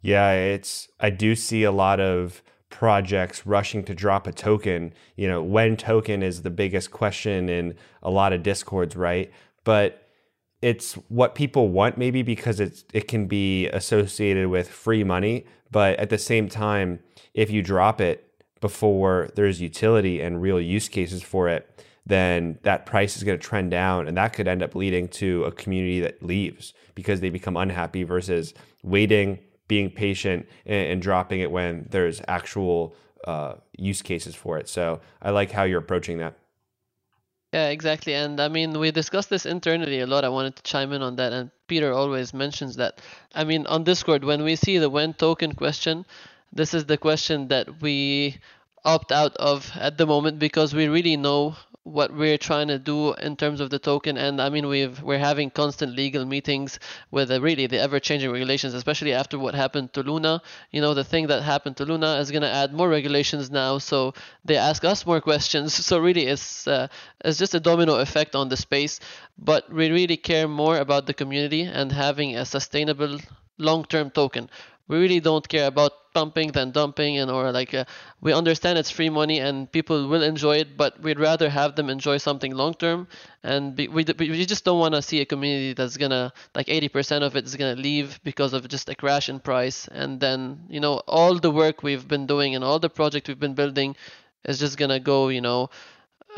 Yeah, it's I do see a lot of projects rushing to drop a token. You know, when token is the biggest question in a lot of discords, right? But it's what people want maybe because it's it can be associated with free money, but at the same time, if you drop it before there's utility and real use cases for it, then that price is going to trend down and that could end up leading to a community that leaves because they become unhappy versus waiting being patient and, and dropping it when there's actual uh, use cases for it. So I like how you're approaching that. Yeah, exactly. And I mean, we discussed this internally a lot. I wanted to chime in on that. And Peter always mentions that. I mean, on Discord, when we see the when token question, this is the question that we opt out of at the moment because we really know what we're trying to do in terms of the token. And i mean we've we're having constant legal meetings with uh, really the ever-changing regulations especially after what happened to luna. You know the thing that happened to luna is going to add more regulations now. So they ask us more questions. So really it's uh, it's just a domino effect on the space. But we really care more about the community and having a sustainable long-term token we really don't care about pumping than dumping and or like uh, we understand it's free money and people will enjoy it but we'd rather have them enjoy something long term. And be, we, we just don't want to see a community that's gonna like 80% of it is gonna leave because of just a crash in price. And then you know all the work we've been doing and all the project we've been building is just gonna go you know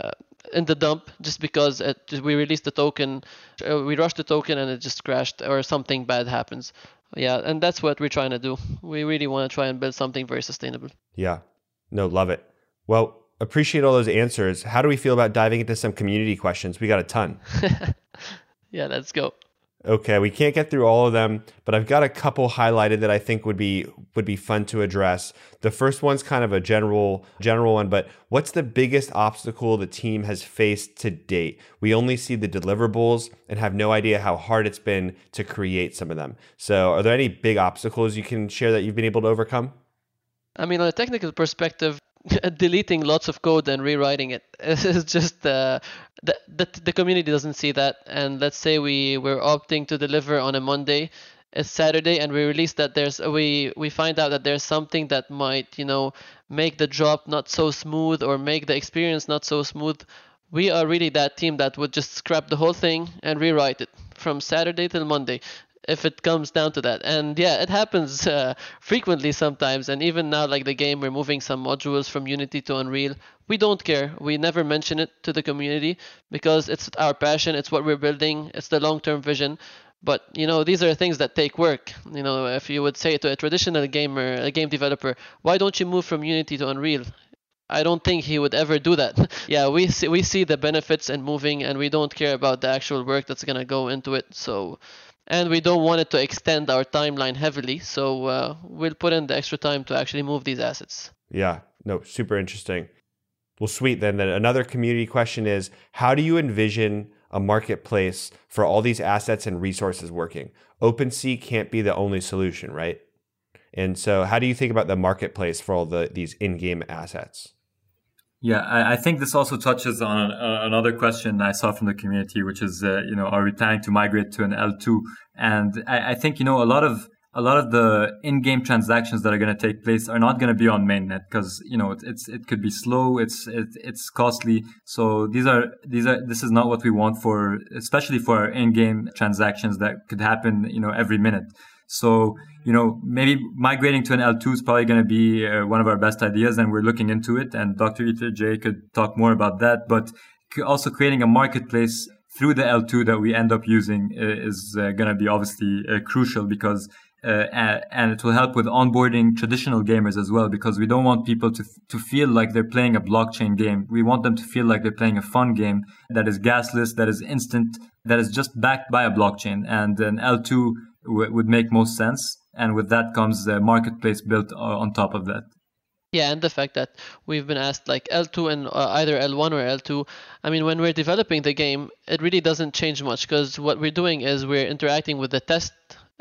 uh, in the dump just because it, we released the token, uh, we rushed the token and it just crashed or something bad happens. Yeah, and that's what we're trying to do. We really want to try and build something very sustainable. Yeah, no, love it. Well, appreciate all those answers. How do we feel about diving into some community questions? We got a ton. yeah, let's go. Okay, we can't get through all of them, but I've got a couple highlighted that I think would be would be fun to address. The first one's kind of a general general one, but what's the biggest obstacle the team has faced to date? We only see the deliverables and have no idea how hard it's been to create some of them. So, are there any big obstacles you can share that you've been able to overcome? I mean, on a technical perspective, deleting lots of code and rewriting it. it is just uh, the, the the community doesn't see that. And let's say we we're opting to deliver on a monday it's saturday and we release that there's we we find out that there's something that might you know make the drop not so smooth or make the experience not so smooth. We are really that team that would just scrap the whole thing and rewrite it from saturday till monday if it comes down to that. And yeah, it happens uh, frequently sometimes. And even now, like the game, we're moving some modules from Unity to Unreal. We don't care. We never mention it to the community because it's our passion. It's what we're building. It's the long-term vision. But you know, these are things that take work. You know, if you would say to a traditional gamer, a game developer, why don't you move from Unity to Unreal? I don't think he would ever do that. yeah, we see, we see the benefits in moving, and we don't care about the actual work that's gonna go into it. So and we don't want it to extend our timeline heavily. So uh, we'll put in the extra time to actually move these assets. Yeah, no, super interesting. Well, sweet. Then, then another community question is how do you envision a marketplace for all these assets and resources working? OpenSea can't be the only solution, right? And so, how do you think about the marketplace for all the these in-game assets? Yeah, I, I, think this also touches on uh, another question I saw from the community, which is, uh, you know, are we planning to migrate to an L2? And I, I, think, you know, a lot of a lot of the in-game transactions that are going to take place are not going to be on mainnet because you know it, it's it could be slow it's it, it's costly so these are these are this is not what we want for especially for our in-game transactions that could happen you know every minute so you know maybe migrating to an l2 is probably going to be uh, one of our best ideas and we're looking into it and dr Ether Jay could talk more about that but also creating a marketplace through the L2 that we end up using uh, is uh, going to be obviously uh, crucial because uh, and it will help with onboarding traditional gamers as well because we don't want people to to feel like they're playing a blockchain game. We want them to feel like they're playing a fun game that is gasless, that is instant, that is just backed by a blockchain. And an L2 would make most sense. And with that comes the marketplace built on top of that. Yeah, and the fact that we've been asked like L2 and uh, either L1 or L2. I mean, when we're developing the game, it really doesn't change much because what we're doing is we're interacting with the test.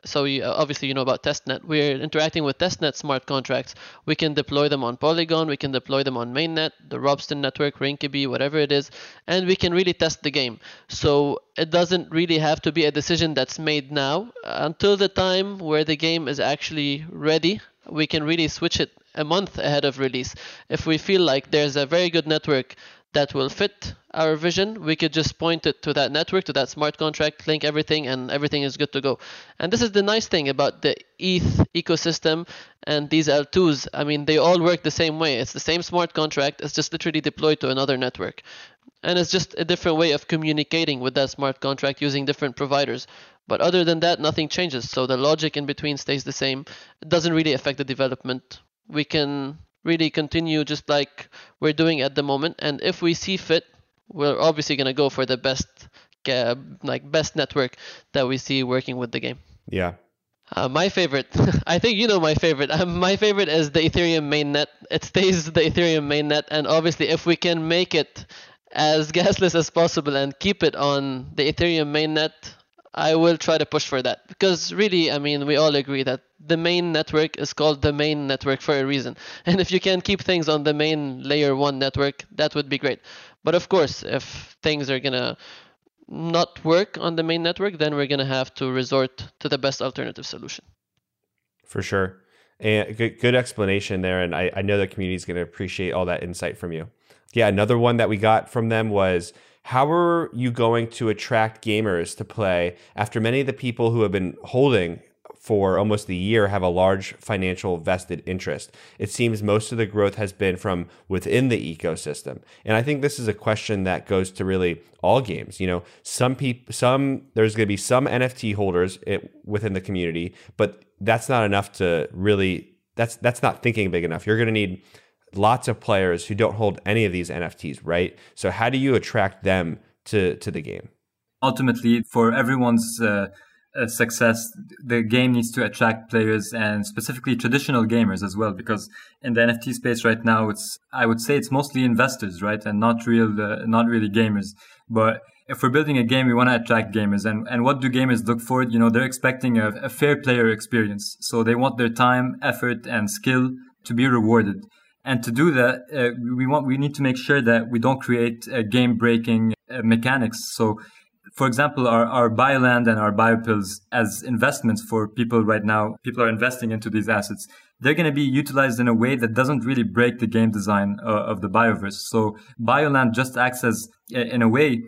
So you, uh, obviously you know about testnet. We're interacting with testnet smart contracts. We can deploy them on Polygon. We can deploy them on mainnet, the Ropsten network, Rinkeby, whatever it is, and we can really test the game. So it doesn't really have to be a decision that's made now until the time where the game is actually ready. We can really switch it a month ahead of release. If we feel like there's a very good network that will fit our vision, we could just point it to that network, to that smart contract, link everything, and everything is good to go. And this is the nice thing about the ETH ecosystem and these L2s. I mean, they all work the same way. It's the same smart contract, it's just literally deployed to another network. And it's just a different way of communicating with that smart contract using different providers. But other than that, nothing changes. So the logic in between stays the same. It doesn't really affect the development we can really continue just like we're doing at the moment. And if we see fit, we're obviously going to go for the best, uh, like best network that we see working with the game. Yeah. Uh, my favorite, I think you know my favorite. Um, my favorite is the Ethereum mainnet. It stays the Ethereum mainnet, and obviously, if we can make it as gasless as possible and keep it on the Ethereum mainnet, I will try to push for that because really, I mean, we all agree that the main network is called the main network for a reason. And if you can keep things on the main layer one network, that would be great. But of course, if things are gonna not work on the main network, then we're gonna have to resort to the best alternative solution. For sure. And good, good explanation there. And I, I know the community is to appreciate all that insight from you. Yeah, another one that we got from them was how are you going to attract gamers to play after many of the people who have been holding for almost a year have a large financial vested interest? It seems most of the growth has been from within the ecosystem. And I think this is a question that goes to really all games. You know, some people, some, there's going to be some NFT holders it, within the community, but that's not enough to really, that's, that's not thinking big enough. You're going to need lots of players who don't hold any of these NFTs, right? So how do you attract them to to the game? Ultimately, for everyone's uh, uh, success, the game needs to attract players and specifically traditional gamers as well. Because in the NFT space right now, it's I would say it's mostly investors, right, and not real, uh, not really gamers. But if we're building a game, we want to attract gamers. And, and what do gamers look for? You know, they're expecting a, a fair player experience. So they want their time, effort, and skill to be rewarded. And to do that, uh, we want we need to make sure that we don't create uh, game breaking uh, mechanics. So, for example, our, our bioland and our BYOPills as investments for people right now, people are investing into these assets. They're going to be utilized in a way that doesn't really break the game design uh, of the bioverse. So, bioland just acts as, uh, in a way,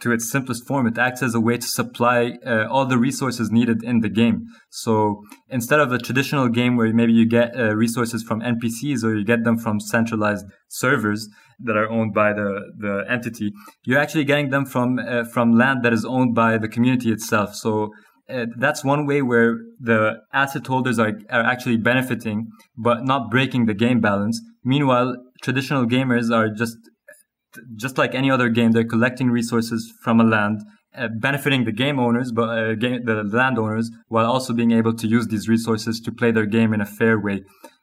to its simplest form, it acts as a way to supply uh, all the resources needed in the game. So instead of a traditional game where maybe you get uh, resources from NPCs or you get them from centralized servers that are owned by the, the entity, you're actually getting them from uh, from land that is owned by the community itself. So uh, that's one way where the asset holders are, are actually benefiting, but not breaking the game balance. Meanwhile, traditional gamers are just just like any other game, they're collecting resources from a land, uh, benefiting the game owners, but uh, game, the landowners, while also being able to use these resources to play their game in a fair way.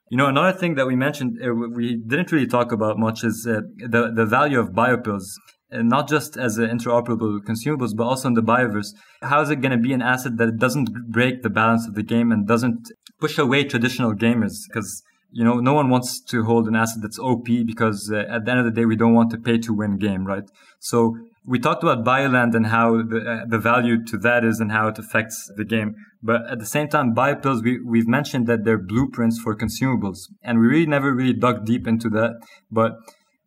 You know, another thing that we mentioned, uh, we didn't really talk about much is uh, the the value of BYOPills. And not just as interoperable consumables, but also in the bioverse. How is it going to be an asset that doesn't break the balance of the game and doesn't push away traditional gamers? Because you know, no one wants to hold an asset that's OP because uh, at the end of the day, we don't want to pay to win game, right? So we talked about Bioland and how the, uh, the value to that is and how it affects the game. But at the same time, BYOPills, we, we've mentioned that they're blueprints for consumables. And we really never really dug deep into that. But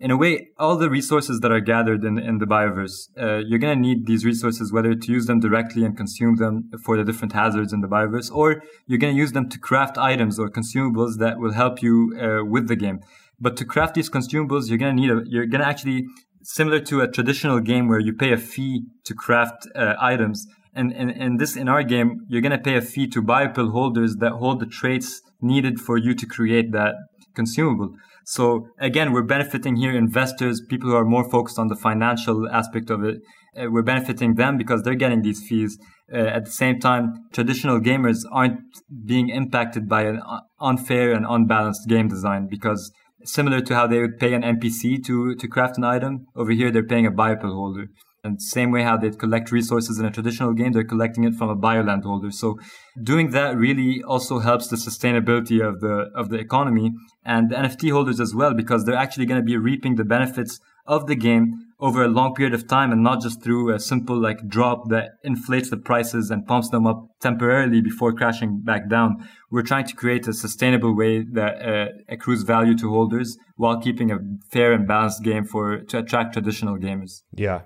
in a way, all the resources that are gathered in, in the bioverse, uh, you're going to need these resources, whether to use them directly and consume them for the different hazards in the bioverse, or you're going to use them to craft items or consumables that will help you uh, with the game. But to craft these consumables, you're going to need a, you're going to actually similar to a traditional game where you pay a fee to craft uh, items. And in this, in our game, you're going to pay a fee to BYOPill holders that hold the traits needed for you to create that consumable. So again, we're benefiting here investors, people who are more focused on the financial aspect of it. Uh, we're benefiting them because they're getting these fees. Uh, at the same time, traditional gamers aren't being impacted by an unfair and unbalanced game design because similar to how they would pay an NPC to, to craft an item. Over here, they're paying a BYOPill holder. And same way how they collect resources in a traditional game, they're collecting it from a bioland holder. So doing that really also helps the sustainability of the of the economy and the NFT holders as well, because they're actually going to be reaping the benefits of the game over a long period of time and not just through a simple like drop that inflates the prices and pumps them up temporarily before crashing back down. We're trying to create a sustainable way that uh, accrues value to holders while keeping a fair and balanced game for to attract traditional gamers. Yeah.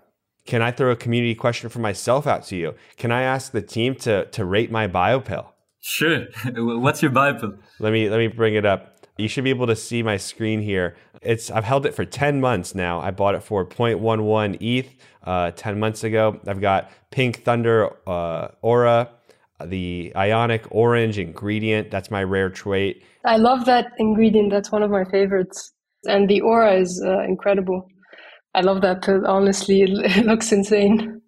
Can I throw a community question for myself out to you? Can I ask the team to to rate my BYOPill? Sure. What's your BYOPill? Let me let me bring it up. You should be able to see my screen here. It's I've held it for 10 months now. I bought it for 0.11 ETH uh, 10 months ago. I've got Pink Thunder uh, Aura, the Ionic Orange ingredient. That's my rare trait. I love that ingredient. That's one of my favorites. And the Aura is uh, incredible. I love that. Honestly, it looks insane.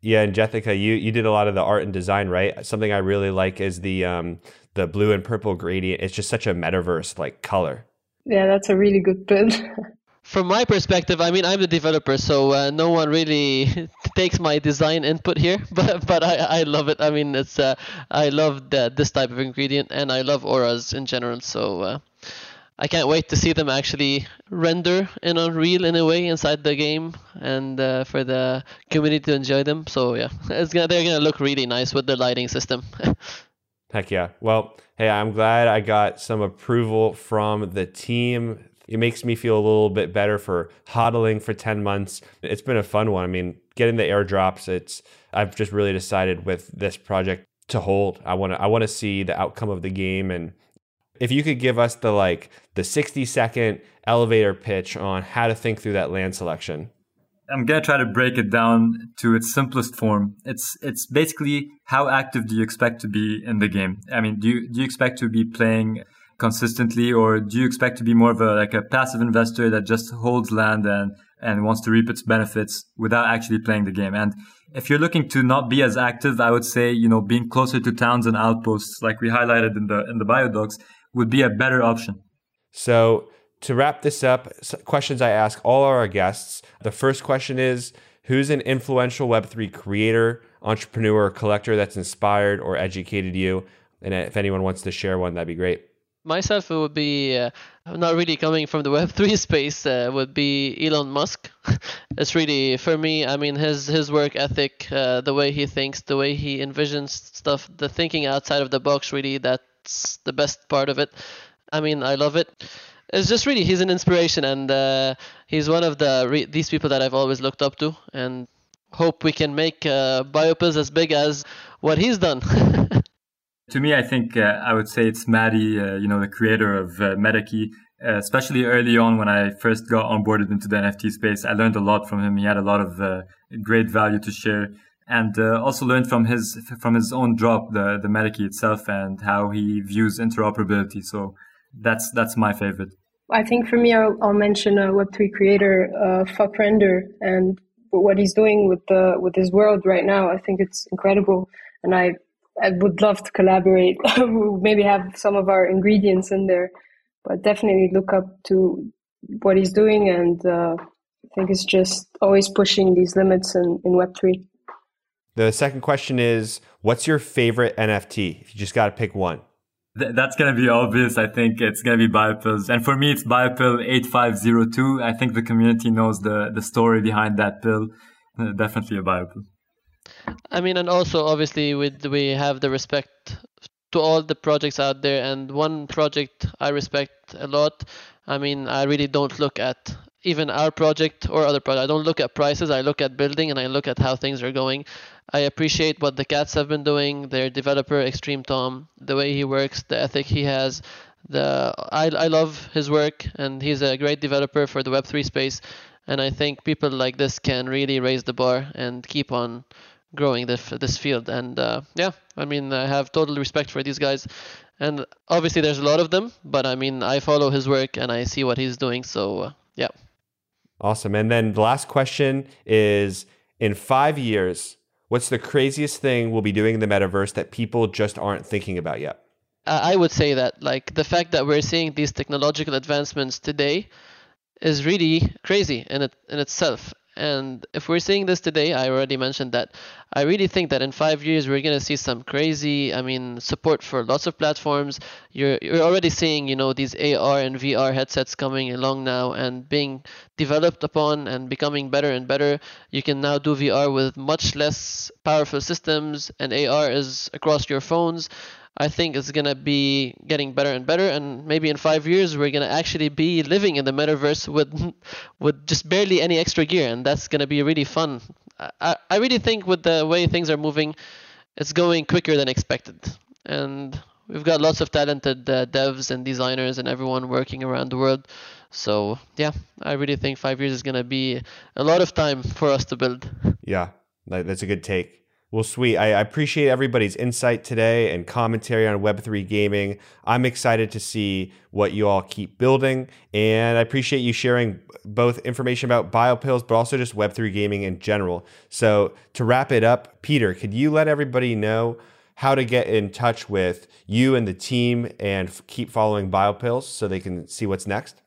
Yeah, and Jessica, you you did a lot of the art and design, right? Something I really like is the um the blue and purple gradient. It's just such a metaverse like color. Yeah, that's a really good build. From my perspective, I mean, I'm the developer, so uh, no one really takes my design input here. But but I, I love it. I mean, it's uh, I love the, this type of ingredient, and I love auras in general. So uh, I can't wait to see them actually render in Unreal in a way inside the game, and uh, for the community to enjoy them. So yeah, it's gonna they're gonna look really nice with the lighting system. Heck yeah. Well, hey, I'm glad I got some approval from the team. It makes me feel a little bit better for hodling for 10 months. It's been a fun one. I mean, getting the airdrops, it's I've just really decided with this project to hold. I want to I want to see the outcome of the game and if you could give us the like the 60 second elevator pitch on how to think through that land selection. I'm gonna try to break it down to its simplest form. It's it's basically how active do you expect to be in the game? I mean, do you do you expect to be playing consistently, or do you expect to be more of a like a passive investor that just holds land and and wants to reap its benefits without actually playing the game? And if you're looking to not be as active, I would say you know being closer to towns and outposts, like we highlighted in the in the biodocs, would be a better option. So to wrap this up, questions I ask all our guests. The first question is Who's an influential Web3 creator, entrepreneur, or collector that's inspired or educated you? And if anyone wants to share one, that'd be great. Myself, it would be uh, not really coming from the Web3 space. Uh, would be Elon Musk. it's really for me. I mean, his his work ethic, uh, the way he thinks, the way he envisions stuff, the thinking outside of the box. Really, that's the best part of it. I mean, I love it it's just really he's an inspiration and uh, he's one of the re- these people that I've always looked up to and hope we can make uh, as big as what he's done. to me, I think uh, I would say it's Mati, uh, you know, the creator of uh, MetaKey. Uh, especially early on when I first got onboarded into the NFT space, I learned a lot from him. He had a lot of uh, great value to share, and also learned from his from his own drop, the the MetaKey itself, and how he views interoperability. So that's that's my favorite. I think for me, I'll, I'll mention a Web3 creator, uh, Fvckrender, and what he's doing with the with his world right now. I think it's incredible, and I I would love to collaborate. Maybe have some of our ingredients in there, but definitely look up to what he's doing, and uh, I think it's just always pushing these limits in, in Web3. The second question is, what's your favorite NFT? If you just got to pick one. Th- that's going to be obvious. I think it's going to be BYOPills. And for me, it's BYOPill 8502. I think the community knows the, the story behind that pill. Uh, definitely a BYOPill. I mean, and also obviously with we have the respect to all the projects out there, and one project I respect a lot. I mean, I really don't look at even our project or other projects. I don't look at prices. I look at building and I look at how things are going. I appreciate what the cats have been doing. Their developer, Xtremetom, the way he works, the ethic he has. The I I love his work, and he's a great developer for the Web3 space. And I think people like this can really raise the bar and keep on growing this this field. And uh, yeah, I mean, I have total respect for these guys. And obviously, there's a lot of them, but I mean, I follow his work and I see what he's doing. So uh, yeah. Awesome. And then the last question is: In five years, what's the craziest thing we'll be doing in the metaverse that people just aren't thinking about yet? Uh, I would say that, like the fact that we're seeing these technological advancements today, is really crazy in it in itself. And if we're seeing this today, I already mentioned that I really think that in five years we're gonna see some crazy, I mean, support for lots of platforms. You're you're already seeing, you know, these AR and VR headsets coming along now and being developed upon and becoming better and better. You can now do VR with much less powerful systems, and AR is across your phones. I think it's gonna be getting better and better, and maybe in five years we're gonna actually be living in the metaverse with with just barely any extra gear, and that's gonna be really fun. I, I really think with the way things are moving, it's going quicker than expected, and we've got lots of talented uh, devs and designers and everyone working around the world. So yeah, I really think five years is gonna be a lot of time for us to build. Yeah, that's a good take. Well, sweet. I, appreciate everybody's insight today and commentary on Web3 gaming. I'm excited to see what you all keep building. And I appreciate you sharing both information about BYOPills, but also just Web3 gaming in general. So, to wrap it up, Peter, could you let everybody know how to get in touch with you and the team and keep following BYOPills so they can see what's next?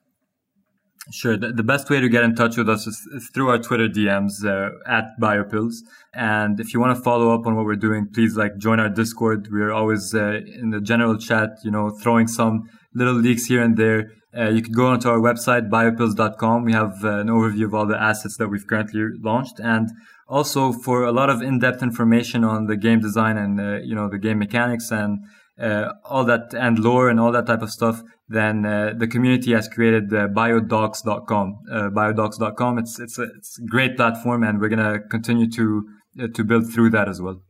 Sure. The, the, best way to get in touch with us is, through our Twitter DMs uh, at BYOPills. And if you want to follow up on what we're doing, please like join our Discord. We're always uh, in the general chat, you know, throwing some little leaks here and there. Uh, you can go onto our website, byopills.com. We have uh, an overview of all the assets that we've currently launched. And also for a lot of in-depth information on the game design and, uh, you know, the game mechanics and uh, all that and lore and all that type of stuff, then uh, the community has created uh, biodocs.com. Uh, biodocs.com. It's it's a, it's a great platform, and we're gonna continue to uh, to build through that as well.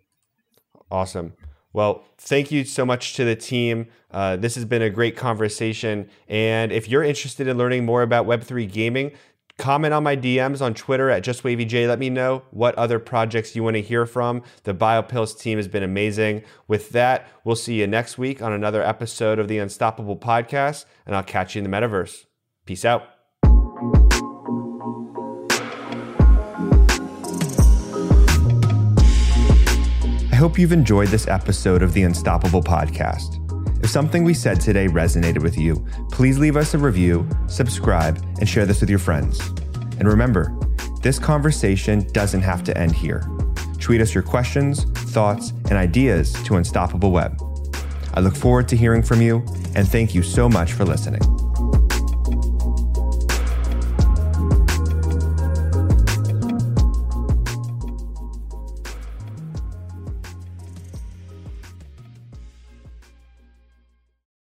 Awesome. Well, thank you so much to the team. Uh, this has been a great conversation. And if you're interested in learning more about Web3 gaming, Comment on my DMs on Twitter at JustWavyJ. Let me know what other projects you want to hear from. The BYOPills team has been amazing. With that, we'll see you next week on another episode of the Unstoppable Podcast, and I'll catch you in the metaverse. Peace out. I hope you've enjoyed this episode of the Unstoppable Podcast. If something we said today resonated with you, please leave us a review, subscribe, and share this with your friends. And remember, this conversation doesn't have to end here. Tweet us your questions, thoughts, and ideas to Unstoppable Web. I look forward to hearing from you, and thank you so much for listening.